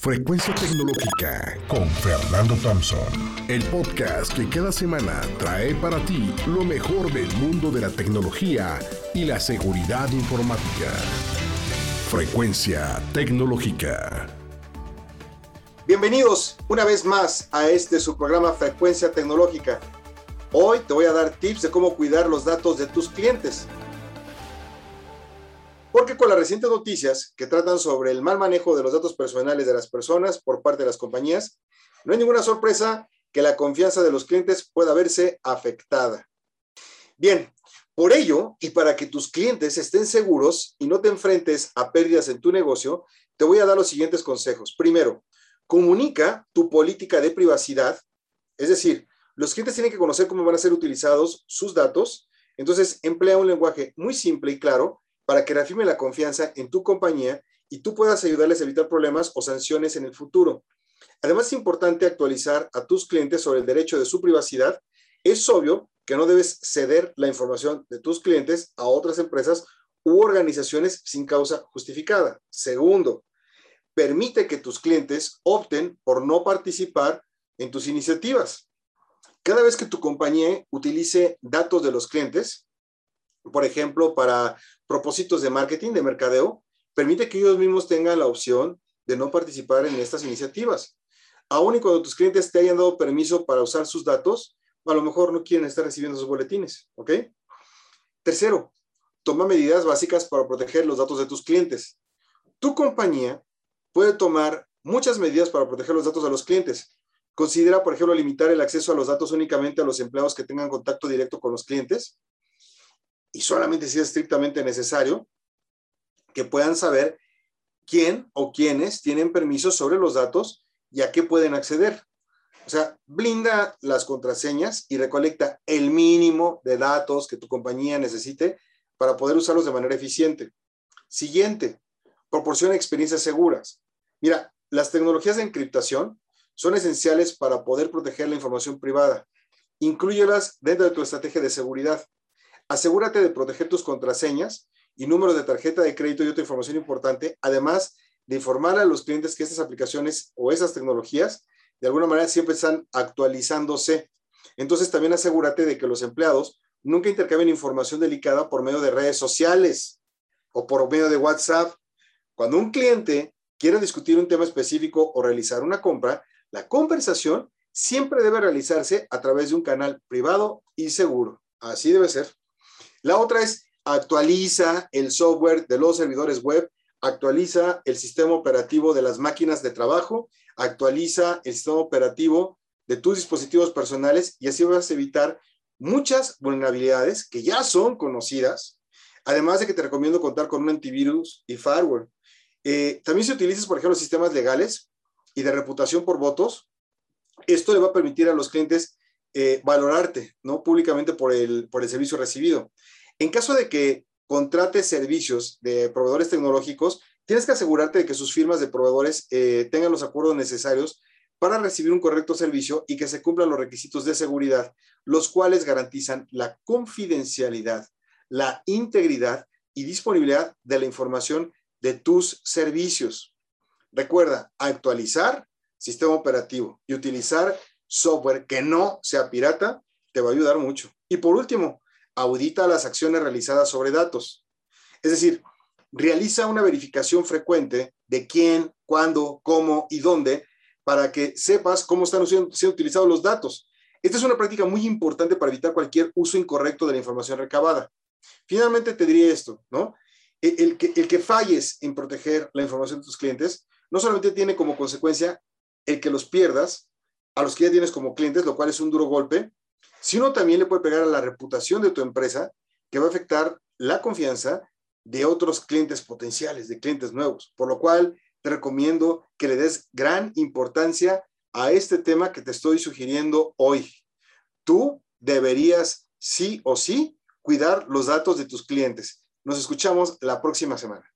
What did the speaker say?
Frecuencia Tecnológica con Fernando Thompson. El podcast que cada semana trae para ti lo mejor del mundo de la tecnología y la seguridad informática. Frecuencia Tecnológica. Bienvenidos una vez más a este su programa Frecuencia Tecnológica. Hoy te voy a dar tips de cómo cuidar los datos de tus clientes. Porque con las recientes noticias que tratan sobre el mal manejo de los datos personales de las personas por parte de las compañías, no hay ninguna sorpresa que la confianza de los clientes pueda verse afectada. Bien, por ello, y para que tus clientes estén seguros y no te enfrentes a pérdidas en tu negocio, te voy a dar los siguientes consejos. Primero, comunica tu política de privacidad, es decir, los clientes tienen que conocer cómo van a ser utilizados sus datos, entonces emplea un lenguaje muy simple y claro para que reafirme la confianza en tu compañía y tú puedas ayudarles a evitar problemas o sanciones en el futuro. Además, es importante actualizar a tus clientes sobre el derecho de su privacidad. Es obvio que no debes ceder la información de tus clientes a otras empresas u organizaciones sin causa justificada. Segundo, permite que tus clientes opten por no participar en tus iniciativas. Cada vez que tu compañía utilice datos de los clientes, por ejemplo, para propósitos de marketing, de mercadeo, permite que ellos mismos tengan la opción de no participar en estas iniciativas. Aún y cuando tus clientes te hayan dado permiso para usar sus datos, a lo mejor no quieren estar recibiendo sus boletines, ¿ok? Tercero, toma medidas básicas para proteger los datos de tus clientes. Tu compañía puede tomar muchas medidas para proteger los datos de los clientes. Considera, por ejemplo, limitar el acceso a los datos únicamente a los empleados que tengan contacto directo con los clientes y solamente si es estrictamente necesario, que puedan saber quién o quiénes tienen permiso sobre los datos y a qué pueden acceder. O sea, blinda las contraseñas y recolecta el mínimo de datos que tu compañía necesite para poder usarlos de manera eficiente. Siguiente, proporciona experiencias seguras. Mira, las tecnologías de encriptación son esenciales para poder proteger la información privada. Inclúyelas dentro de tu estrategia de seguridad. Asegúrate de proteger tus contraseñas y números de tarjeta de crédito y otra información importante, además de informar a los clientes que estas aplicaciones o esas tecnologías de alguna manera siempre están actualizándose. Entonces también asegúrate de que los empleados nunca intercambien información delicada por medio de redes sociales o por medio de WhatsApp. Cuando un cliente quiera discutir un tema específico o realizar una compra, la conversación siempre debe realizarse a través de un canal privado y seguro. Así debe ser. La otra es actualiza el software de los servidores web, actualiza el sistema operativo de las máquinas de trabajo, actualiza el sistema operativo de tus dispositivos personales y así vas a evitar muchas vulnerabilidades que ya son conocidas, además de que te recomiendo contar con un antivirus y firewall. Eh, también si utilizas, por ejemplo, sistemas legales y de reputación por votos, esto le va a permitir a los clientes eh, valorarte ¿no? públicamente por el, por el servicio recibido. En caso de que contrates servicios de proveedores tecnológicos, tienes que asegurarte de que sus firmas de proveedores eh, tengan los acuerdos necesarios para recibir un correcto servicio y que se cumplan los requisitos de seguridad, los cuales garantizan la confidencialidad, la integridad y disponibilidad de la información de tus servicios. Recuerda actualizar sistema operativo y utilizar software que no sea pirata te va a ayudar mucho. Y por último, audita las acciones realizadas sobre datos. Es decir, realiza una verificación frecuente de quién, cuándo, cómo y dónde para que sepas cómo están siendo, utilizados los datos. Esta es una práctica muy importante para evitar cualquier uso incorrecto de la información recabada. Finalmente te diría esto, ¿no? El, que, el que falles en proteger la información de tus clientes no solamente tiene como consecuencia el que los pierdas, a los que ya tienes como clientes, lo cual es un duro golpe, sino también le puede pegar a la reputación de tu empresa, que va a afectar la confianza de otros clientes potenciales, de clientes nuevos. Por lo cual, te recomiendo que le des gran importancia a este tema que te estoy sugiriendo hoy. Tú deberías sí o sí cuidar los datos de tus clientes. Nos escuchamos la próxima semana.